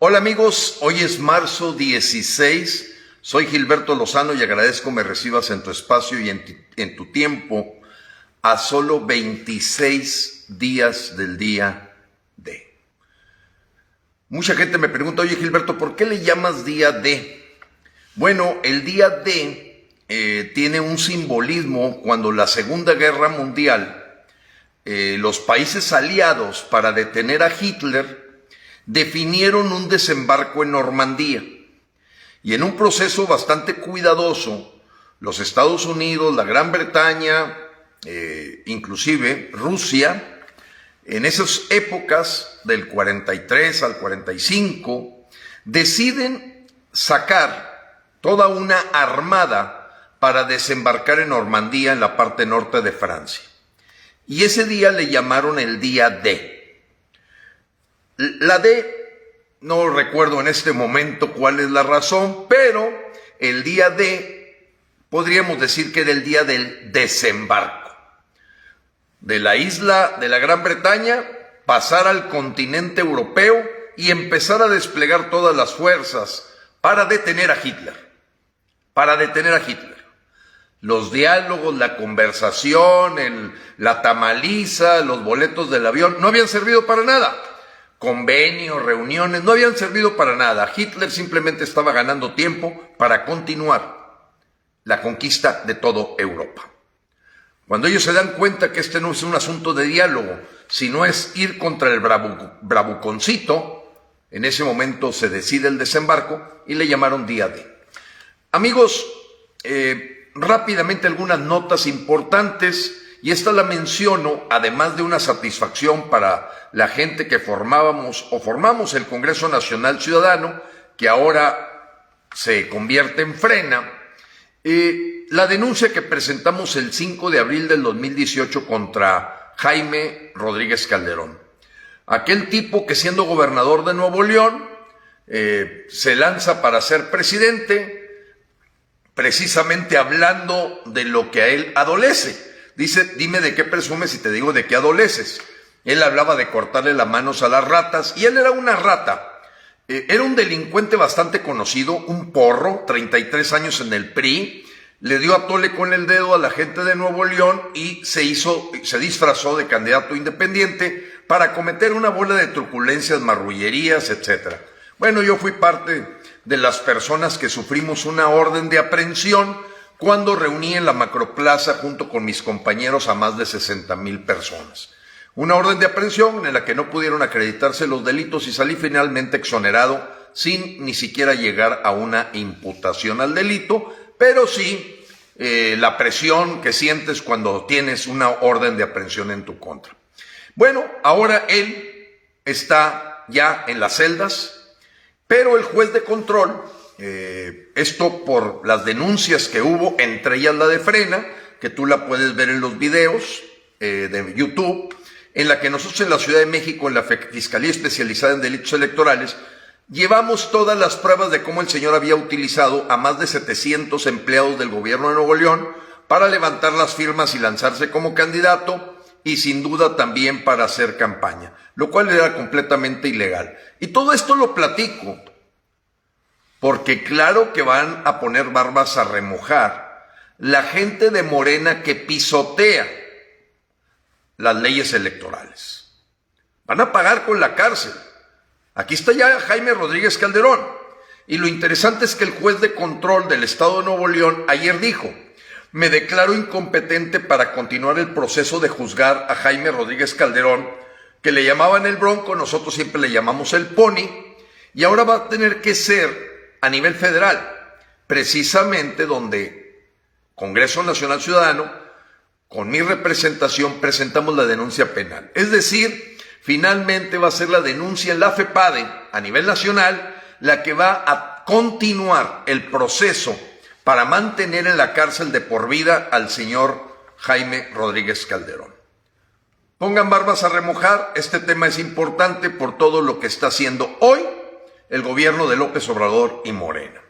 Hola amigos, hoy es marzo 16. Soy Gilberto Lozano y agradezco me recibas en tu espacio y en, tu tiempo a solo 26 días del día D. Mucha gente me pregunta, oye Gilberto, ¿por qué le llamas día D? Bueno, el día D eh, tiene un simbolismo cuando la Segunda Guerra Mundial, eh, los países aliados para detener a Hitler, definieron un desembarco en Normandía. Y en un proceso bastante cuidadoso, los Estados Unidos, la Gran Bretaña, eh, inclusive Rusia, en esas épocas del 43 al 45, deciden sacar toda una armada para desembarcar en Normandía, en la parte norte de Francia. Y ese día le llamaron el día D. La D, no recuerdo en este momento cuál es la razón, pero el día D podríamos decir que era el día del desembarco. De la isla de la Gran Bretaña, pasar al continente europeo y empezar a desplegar todas las fuerzas para detener a Hitler. Para detener a Hitler. Los diálogos, la conversación, la tamaliza, los boletos del avión, no habían servido para nada convenios, reuniones, no habían servido para nada. Hitler simplemente estaba ganando tiempo para continuar la conquista de toda Europa. Cuando ellos se dan cuenta que este no es un asunto de diálogo, sino es ir contra el bravuconcito, en ese momento se decide el desembarco y le llamaron día D. Amigos, eh, rápidamente algunas notas importantes y esta la menciono, además de una satisfacción para la gente que formábamos o formamos el Congreso Nacional Ciudadano, que ahora se convierte en frena, eh, la denuncia que presentamos el 5 de abril del 2018 contra Jaime Rodríguez Calderón. Aquel tipo que siendo gobernador de Nuevo León eh, se lanza para ser presidente, precisamente hablando de lo que a él adolece Dice, dime de qué presumes y te digo de qué adoleces. Él hablaba de cortarle las manos a las ratas y él era una rata. Eh, era un delincuente bastante conocido, un porro, 33 años en el PRI. Le dio a tole con el dedo a la gente de Nuevo León y se hizo, se disfrazó de candidato independiente para cometer una bola de truculencias, marrullerías, etc. Bueno, yo fui parte de las personas que sufrimos una orden de aprehensión cuando reuní en la macroplaza junto con mis compañeros a más de 60 mil personas. Una orden de aprehensión en la que no pudieron acreditarse los delitos y salí finalmente exonerado sin ni siquiera llegar a una imputación al delito, pero sí eh, la presión que sientes cuando tienes una orden de aprehensión en tu contra. Bueno, ahora él está ya en las celdas, pero el juez de control eh, esto por las denuncias que hubo, entre ellas la de Frena, que tú la puedes ver en los videos eh, de YouTube, en la que nosotros en la Ciudad de México, en la Fiscalía Especializada en Delitos Electorales, llevamos todas las pruebas de cómo el señor había utilizado a más de 700 empleados del gobierno de Nuevo León para levantar las firmas y lanzarse como candidato y sin duda también para hacer campaña, lo cual era completamente ilegal. Y todo esto lo platico porque claro que van a poner barbas a remojar la gente de Morena que pisotea las leyes electorales. Van a pagar con la cárcel. Aquí está ya Jaime Rodríguez Calderón. Y lo interesante es que el juez de control del Estado de Nuevo León ayer dijo, me declaro incompetente para continuar el proceso de juzgar a Jaime Rodríguez Calderón, que le llamaban el Bronco, nosotros siempre le llamamos el Pony, y ahora va a tener que ser a nivel federal, precisamente donde Congreso Nacional Ciudadano, con mi representación, presentamos la denuncia penal. Es decir, finalmente va a ser la denuncia en la FEPADE a nivel nacional la que va a continuar el proceso para mantener en la cárcel de por vida al señor Jaime Rodríguez Calderón. Pongan barbas a remojar, este tema es importante por todo lo que está haciendo hoy el gobierno de López Obrador y Morena.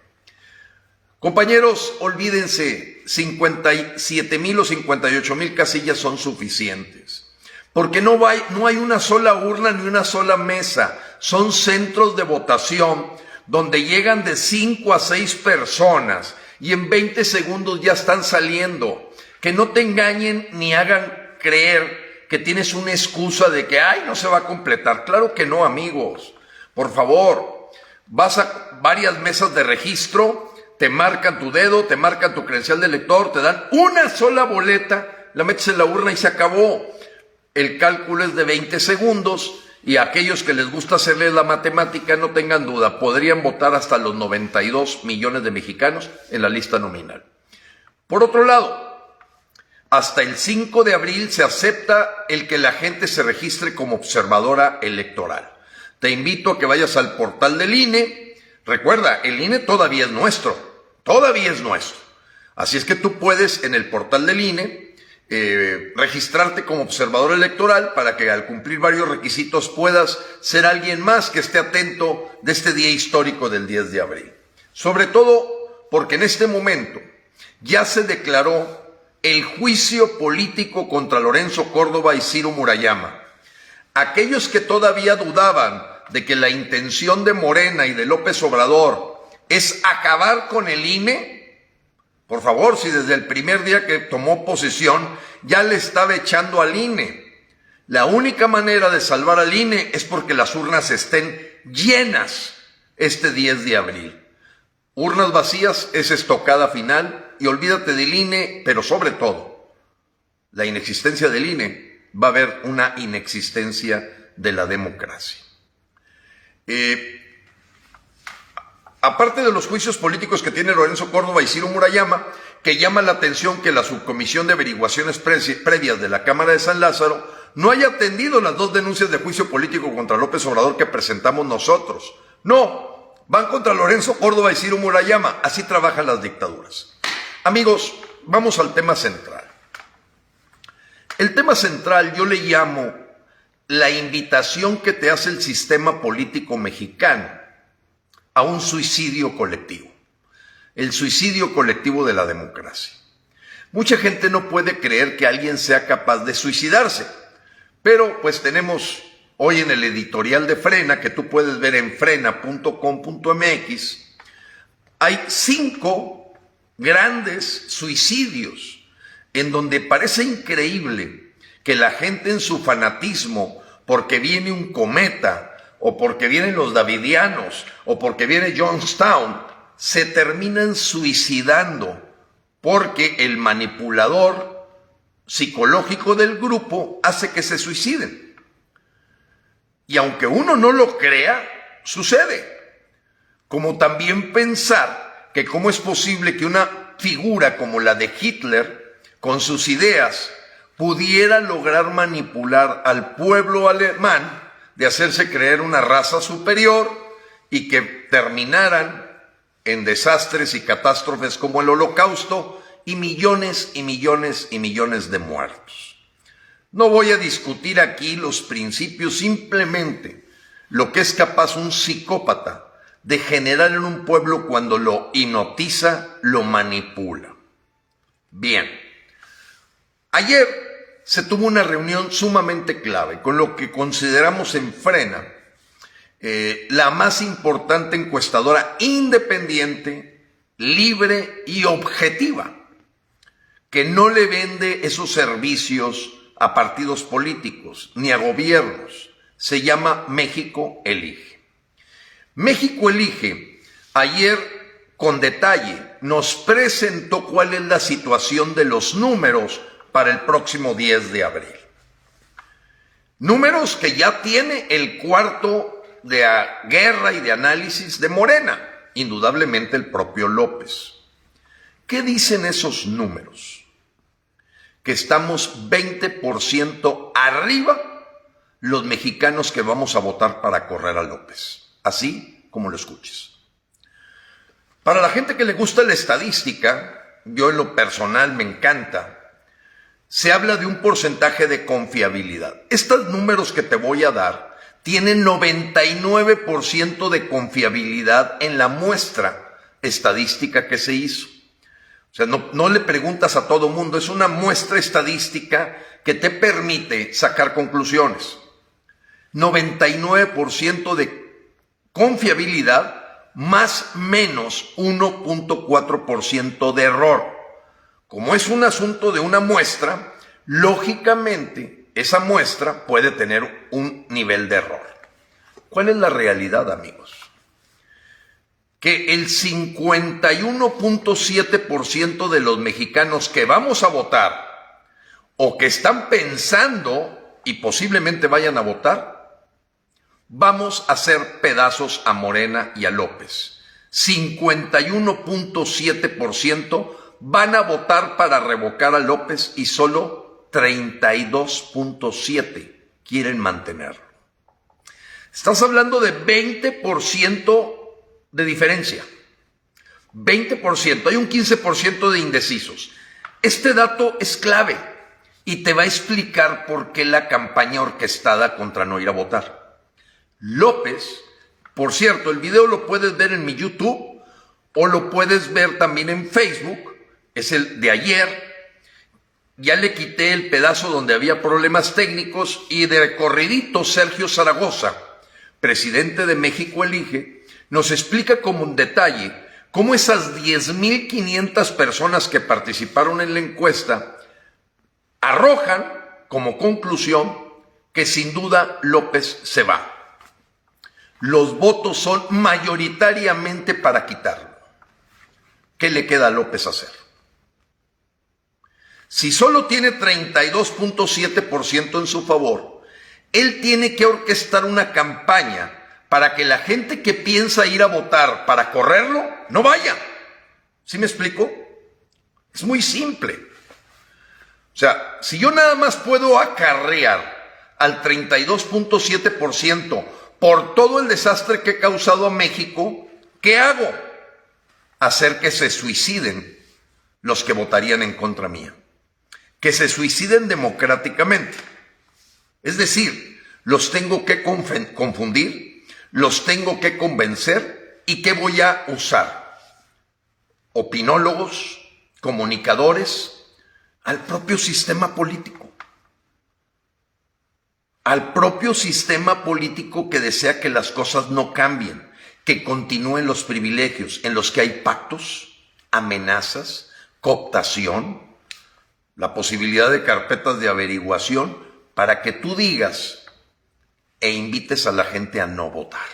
Compañeros, olvídense, 57 mil o 58 mil casillas son suficientes, porque no hay, no hay una sola urna ni una sola mesa, son centros de votación donde llegan de 5 a 6 personas y en 20 segundos ya están saliendo. Que no te engañen ni hagan creer que tienes una excusa de que, ay, no se va a completar. Claro que no, amigos. Por favor, vas a varias mesas de registro, te marcan tu dedo, te marcan tu credencial de lector, te dan una sola boleta, la metes en la urna y se acabó. El cálculo es de 20 segundos y aquellos que les gusta hacerles la matemática, no tengan duda, podrían votar hasta los 92 millones de mexicanos en la lista nominal. Por otro lado, hasta el 5 de abril se acepta el que la gente se registre como observadora electoral. Te invito a que vayas al portal del INE. Recuerda, el INE todavía es nuestro, todavía es nuestro. Así es que tú puedes en el portal del INE eh, registrarte como observador electoral para que al cumplir varios requisitos puedas ser alguien más que esté atento de este día histórico del 10 de abril. Sobre todo porque en este momento ya se declaró el juicio político contra Lorenzo Córdoba y Ciro Murayama. Aquellos que todavía dudaban de que la intención de Morena y de López Obrador es acabar con el INE, por favor, si desde el primer día que tomó posesión ya le estaba echando al INE. La única manera de salvar al INE es porque las urnas estén llenas este 10 de abril. Urnas vacías es estocada final y olvídate del INE, pero sobre todo, la inexistencia del INE va a haber una inexistencia de la democracia. Eh, Aparte de los juicios políticos que tiene Lorenzo Córdoba y Ciro Murayama, que llama la atención que la subcomisión de averiguaciones previas de la Cámara de San Lázaro no haya atendido las dos denuncias de juicio político contra López Obrador que presentamos nosotros. No, van contra Lorenzo Córdoba y Ciro Murayama. Así trabajan las dictaduras. Amigos, vamos al tema central. El tema central yo le llamo la invitación que te hace el sistema político mexicano a un suicidio colectivo, el suicidio colectivo de la democracia. Mucha gente no puede creer que alguien sea capaz de suicidarse, pero pues tenemos hoy en el editorial de Frena, que tú puedes ver en frena.com.mx, hay cinco grandes suicidios en donde parece increíble que la gente en su fanatismo, porque viene un cometa, o porque vienen los davidianos, o porque viene Johnstown, se terminan suicidando porque el manipulador psicológico del grupo hace que se suiciden. Y aunque uno no lo crea, sucede. Como también pensar que cómo es posible que una figura como la de Hitler, con sus ideas, pudiera lograr manipular al pueblo alemán de hacerse creer una raza superior y que terminaran en desastres y catástrofes como el holocausto y millones y millones y millones de muertos. No voy a discutir aquí los principios, simplemente lo que es capaz un psicópata de generar en un pueblo cuando lo hipnotiza, lo manipula. Bien, ayer se tuvo una reunión sumamente clave con lo que consideramos en Frena eh, la más importante encuestadora independiente, libre y objetiva, que no le vende esos servicios a partidos políticos ni a gobiernos. Se llama México Elige. México Elige ayer con detalle nos presentó cuál es la situación de los números para el próximo 10 de abril. Números que ya tiene el cuarto de guerra y de análisis de Morena, indudablemente el propio López. ¿Qué dicen esos números? Que estamos 20% arriba los mexicanos que vamos a votar para correr a López, así como lo escuches. Para la gente que le gusta la estadística, yo en lo personal me encanta, se habla de un porcentaje de confiabilidad. Estos números que te voy a dar tienen 99% de confiabilidad en la muestra estadística que se hizo. O sea, no, le preguntas a todo mundo, es una muestra estadística que te permite sacar conclusiones. 99% de confiabilidad más menos 1.4% de error. Como es un asunto de una muestra, lógicamente esa muestra puede tener un nivel de error. ¿Cuál es la realidad, amigos? Que el 51.7% de los mexicanos que vamos a votar o que están pensando y posiblemente vayan a votar, vamos a hacer pedazos a Morena y a López. 51.7% van a votar para revocar a López y solo 32.7% quieren mantenerlo. Estás hablando de 20% de diferencia. 20%, hay un 15% de indecisos. Este dato es clave y te va a explicar por qué la campaña orquestada contra no ir a votar. López. Por cierto, el video lo puedes ver en mi YouTube o lo puedes ver también en Facebook. Es el de ayer. Ya le quité el pedazo donde había problemas técnicos y de recorridito Sergio Zaragoza, presidente de México Elige, nos explica como un detalle cómo esas 10.500 personas que participaron en la encuesta arrojan como conclusión que sin duda López se va los votos son mayoritariamente para quitarlo. ¿Qué le queda a López hacer? Si solo tiene 32.7% en su favor, él tiene que orquestar una campaña para que la gente que piensa ir a votar para correrlo no vaya. ¿Sí me explico? Es muy simple. O sea, si yo nada más puedo acarrear al 32.7% por todo el desastre que he causado a México, ¿qué hago? Hacer que se suiciden los que votarían en contra mía. Que se suiciden democráticamente. Es decir, los tengo que confundir, los tengo que convencer y ¿qué voy a usar? Opinólogos, comunicadores, al propio sistema político al propio sistema político que desea que las cosas no cambien, que continúen los privilegios en los que hay pactos, amenazas, cooptación, la posibilidad de carpetas de averiguación para que tú digas e invites a la gente a no votar.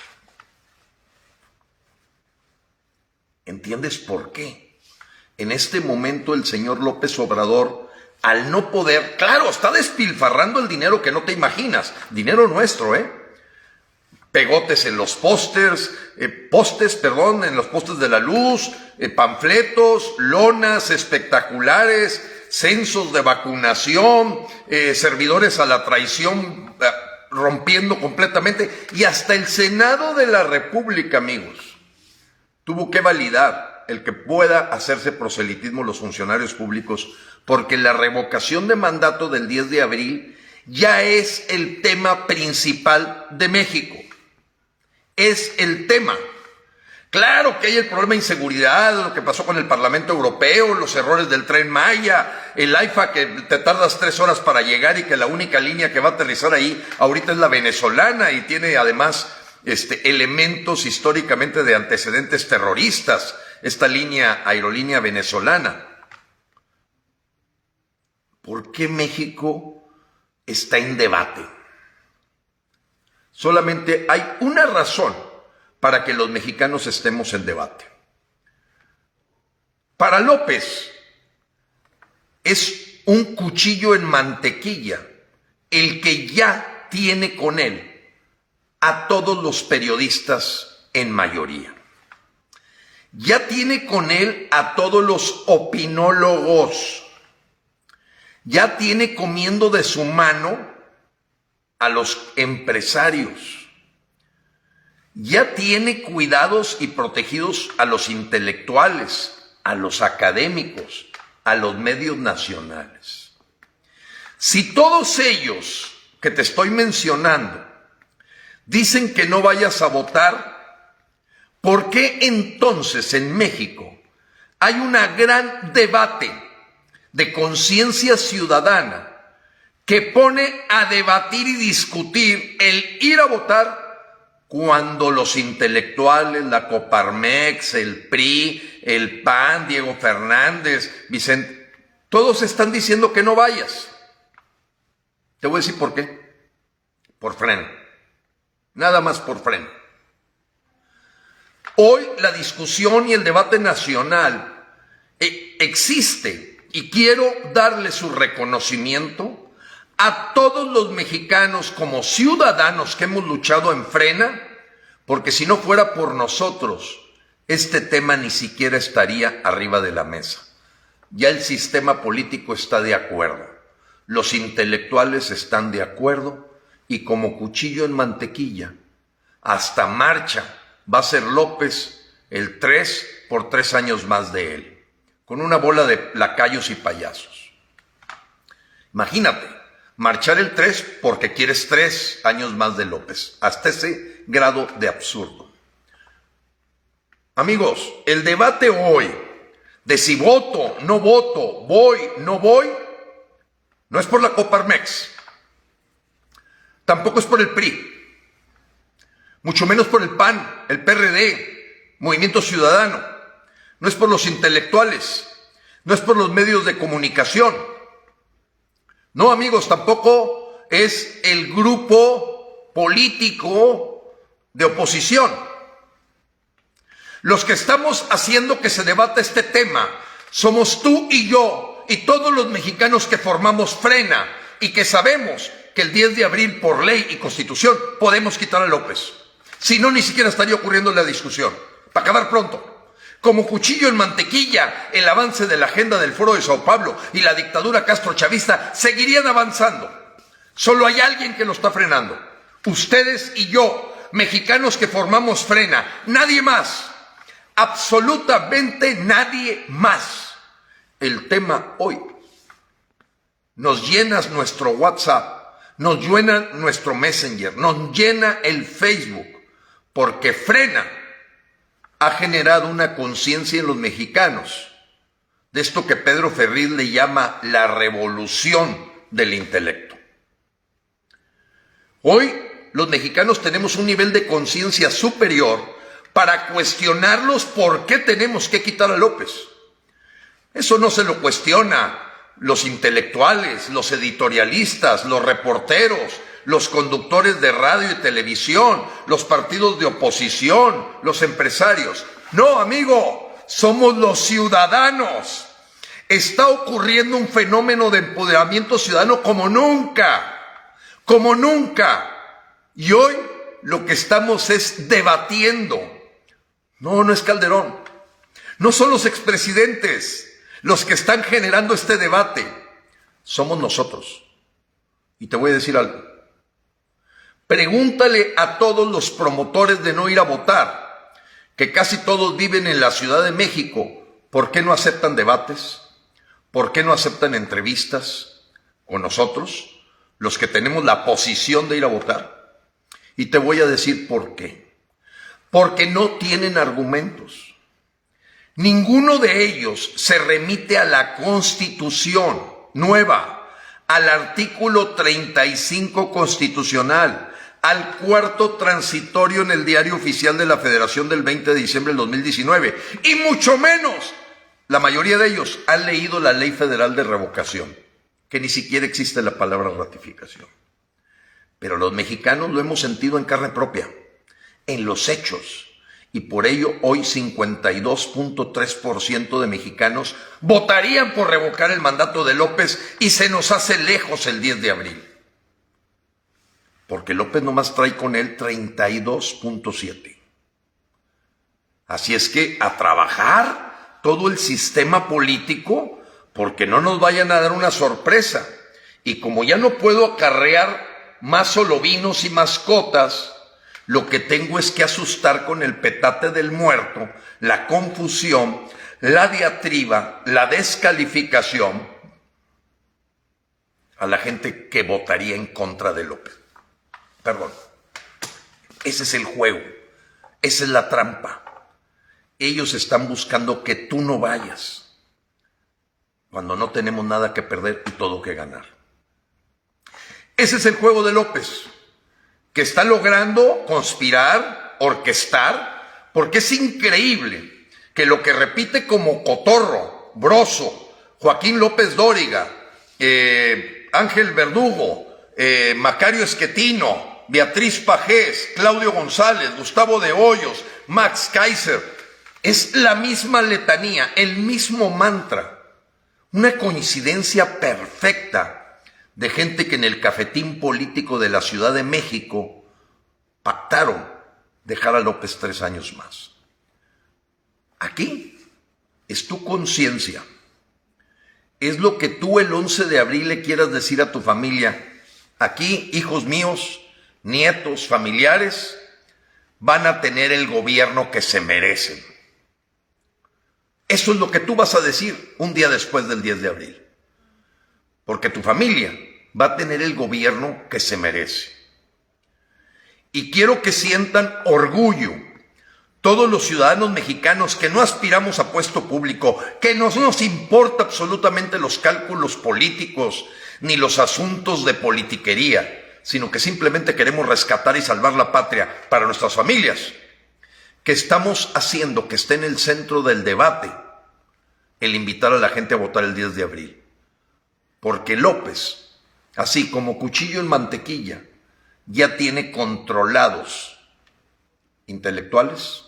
¿Entiendes por qué? En este momento el señor López Obrador al no poder, claro, está despilfarrando el dinero que no te imaginas, dinero nuestro, ¿eh? Pegotes en los pósters, eh, postes, perdón, en los postes de la luz, eh, panfletos, lonas espectaculares, censos de vacunación, eh, servidores a la traición, rompiendo completamente, y hasta el Senado de la República, amigos, tuvo que validar el que pueda hacerse proselitismo los funcionarios públicos porque la revocación de mandato del 10 de abril ya es el tema principal de México. Es el tema. Claro que hay el problema de inseguridad, lo que pasó con el Parlamento Europeo, los errores del tren Maya, el AIFA que te tardas tres horas para llegar y que la única línea que va a aterrizar ahí ahorita es la venezolana y tiene además este, elementos históricamente de antecedentes terroristas, esta línea aerolínea venezolana. ¿Por qué México está en debate? Solamente hay una razón para que los mexicanos estemos en debate. Para López es un cuchillo en mantequilla el que ya tiene con él a todos los periodistas en mayoría. Ya tiene con él a todos los opinólogos ya tiene comiendo de su mano a los empresarios, ya tiene cuidados y protegidos a los intelectuales, a los académicos, a los medios nacionales. Si todos ellos que te estoy mencionando dicen que no vayas a votar, ¿por qué entonces en México hay una gran debate de conciencia ciudadana que pone a debatir y discutir el ir a votar cuando los intelectuales, la Coparmex, el PRI, el PAN, Diego Fernández, Vicente, todos están diciendo que no vayas. Te voy a decir por qué. Por freno. Nada más por freno. Hoy la discusión y el debate nacional eh, existe y quiero darle su reconocimiento a todos los mexicanos como ciudadanos que hemos luchado en frena, porque si no fuera por nosotros, este tema ni siquiera estaría arriba de la mesa. Ya el sistema político está de acuerdo. Los intelectuales están de acuerdo y como cuchillo en mantequilla, hasta marcha va a ser López el 3 por tres años más de él, con una bola de lacayos y payasos. Imagínate, marchar el 3 porque quieres tres años más de López, hasta ese grado de absurdo. Amigos, el debate hoy de si voto, no voto, voy, no voy, no es por la Coparmex. Tampoco es por el PRI. Mucho menos por el PAN, el PRD, Movimiento Ciudadano. No es por los intelectuales. No es por los medios de comunicación. No, amigos, tampoco es el grupo político de oposición. Los que estamos haciendo que se debata este tema somos tú y yo y todos los mexicanos que formamos frena y que sabemos que el 10 de abril por ley y constitución podemos quitar a López. Si no, ni siquiera estaría ocurriendo la discusión. Para acabar pronto. Como cuchillo en mantequilla, el avance de la agenda del Foro de Sao Paulo y la dictadura castrochavista seguirían avanzando. Solo hay alguien que lo está frenando. Ustedes y yo, mexicanos que formamos frena. Nadie más. Absolutamente nadie más el tema hoy. Nos llenas nuestro WhatsApp, nos llena nuestro Messenger, nos llena el Facebook, porque frena ha generado una conciencia en los mexicanos de esto que Pedro Ferriz le llama la revolución del intelecto. Hoy los mexicanos tenemos un nivel de conciencia superior para cuestionarlos por qué tenemos que quitar a López. Eso no se lo cuestiona los intelectuales, los editorialistas, los reporteros, los conductores de radio y televisión, los partidos de oposición, los empresarios. No, amigo, somos los ciudadanos. Está ocurriendo un fenómeno de empoderamiento ciudadano como nunca, como nunca. Y hoy lo que estamos es debatiendo. No, no es Calderón. No son los expresidentes. Los que están generando este debate somos nosotros. Y te voy a decir algo. Pregúntale a todos los promotores de no ir a votar, que casi todos viven en la Ciudad de México, ¿por qué no aceptan debates? ¿Por qué no aceptan entrevistas con nosotros, los que tenemos la posición de ir a votar? Y te voy a decir por qué. Porque no tienen argumentos. Ninguno de ellos se remite a la constitución nueva, al artículo 35 constitucional, al cuarto transitorio en el diario oficial de la Federación del 20 de diciembre del 2019, y mucho menos, la mayoría de ellos han leído la ley federal de revocación, que ni siquiera existe la palabra ratificación. Pero los mexicanos lo hemos sentido en carne propia, en los hechos y por ello hoy 52.3% de mexicanos votarían por revocar el mandato de López y se nos hace lejos el 10 de abril. Porque López nomás trae con él 32.7. Así es que a trabajar todo el sistema político porque no nos vayan a dar una sorpresa. Y como ya no puedo acarrear más solovinos y mascotas, lo que tengo es que asustar con el petate del muerto, la confusión, la diatriba, la descalificación a la gente que votaría en contra de López. Perdón. Ese es el juego. Esa es la trampa. Ellos están buscando que tú no vayas cuando no tenemos nada que perder y todo que ganar. Ese es el juego de López, que está logrando conspirar, orquestar, porque es increíble que lo que repite como Cotorro, Broso, Joaquín López Dóriga, eh, Ángel Verdugo, eh, Macario Esquetino, Beatriz Pajés, Claudio González, Gustavo de Hoyos, Max Kaiser, es la misma letanía, el mismo mantra. Una coincidencia perfecta de gente que en el cafetín político de la Ciudad de México pactaron dejar a López tres años más. Aquí es tu conciencia. Es lo que tú el 11 de abril le quieras decir a tu familia. Aquí, hijos míos, nietos, familiares, van a tener el gobierno que se merecen. Eso es lo que tú vas a decir un día después del 10 de abril. Porque tu familia va a tener el gobierno que se merece. Y quiero que sientan orgullo todos los ciudadanos mexicanos que no aspiramos a puesto público, que no nos importa absolutamente los cálculos políticos ni los asuntos de politiquería, sino que simplemente queremos rescatar y salvar la patria para nuestras familias que estamos haciendo que esté en el centro del debate el invitar a la gente a votar el 10 de abril. Porque López, así como cuchillo en mantequilla, ya tiene controlados intelectuales,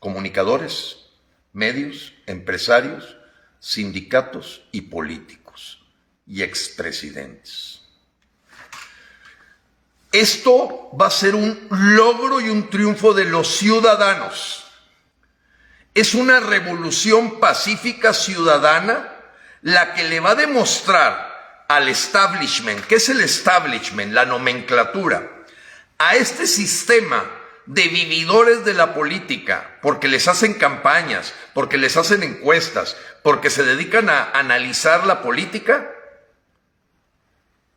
comunicadores, medios, empresarios, sindicatos y políticos y expresidentes. Esto va a ser un logro y un triunfo de los ciudadanos. Es una revolución pacífica ciudadana la que le va a demostrar al establishment, ¿qué es el establishment? La nomenclatura, a este sistema de vividores de la política, porque les hacen campañas, porque les hacen encuestas, porque se dedican a analizar la política,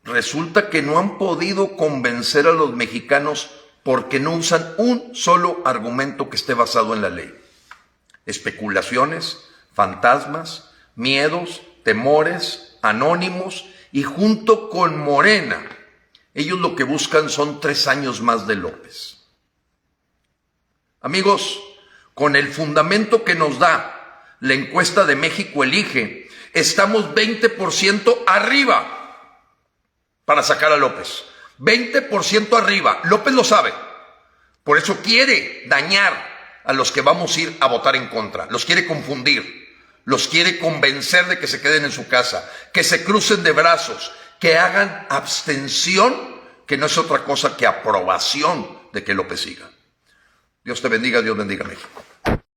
resulta que no han podido convencer a los mexicanos porque no usan un solo argumento que esté basado en la ley. Especulaciones, fantasmas, miedos, temores, anónimos y junto con Morena, ellos lo que buscan son tres años más de López. Amigos, con el fundamento que nos da la encuesta de México Elige, estamos 20% arriba para sacar a López. 20% arriba. López lo sabe. Por eso quiere dañar a los que vamos a ir a votar en contra. Los quiere confundir. Los quiere convencer de que se queden en su casa. Que se crucen de brazos. Que hagan abstención, que no es otra cosa que aprobación de que López siga. Dios te bendiga, Dios bendiga México.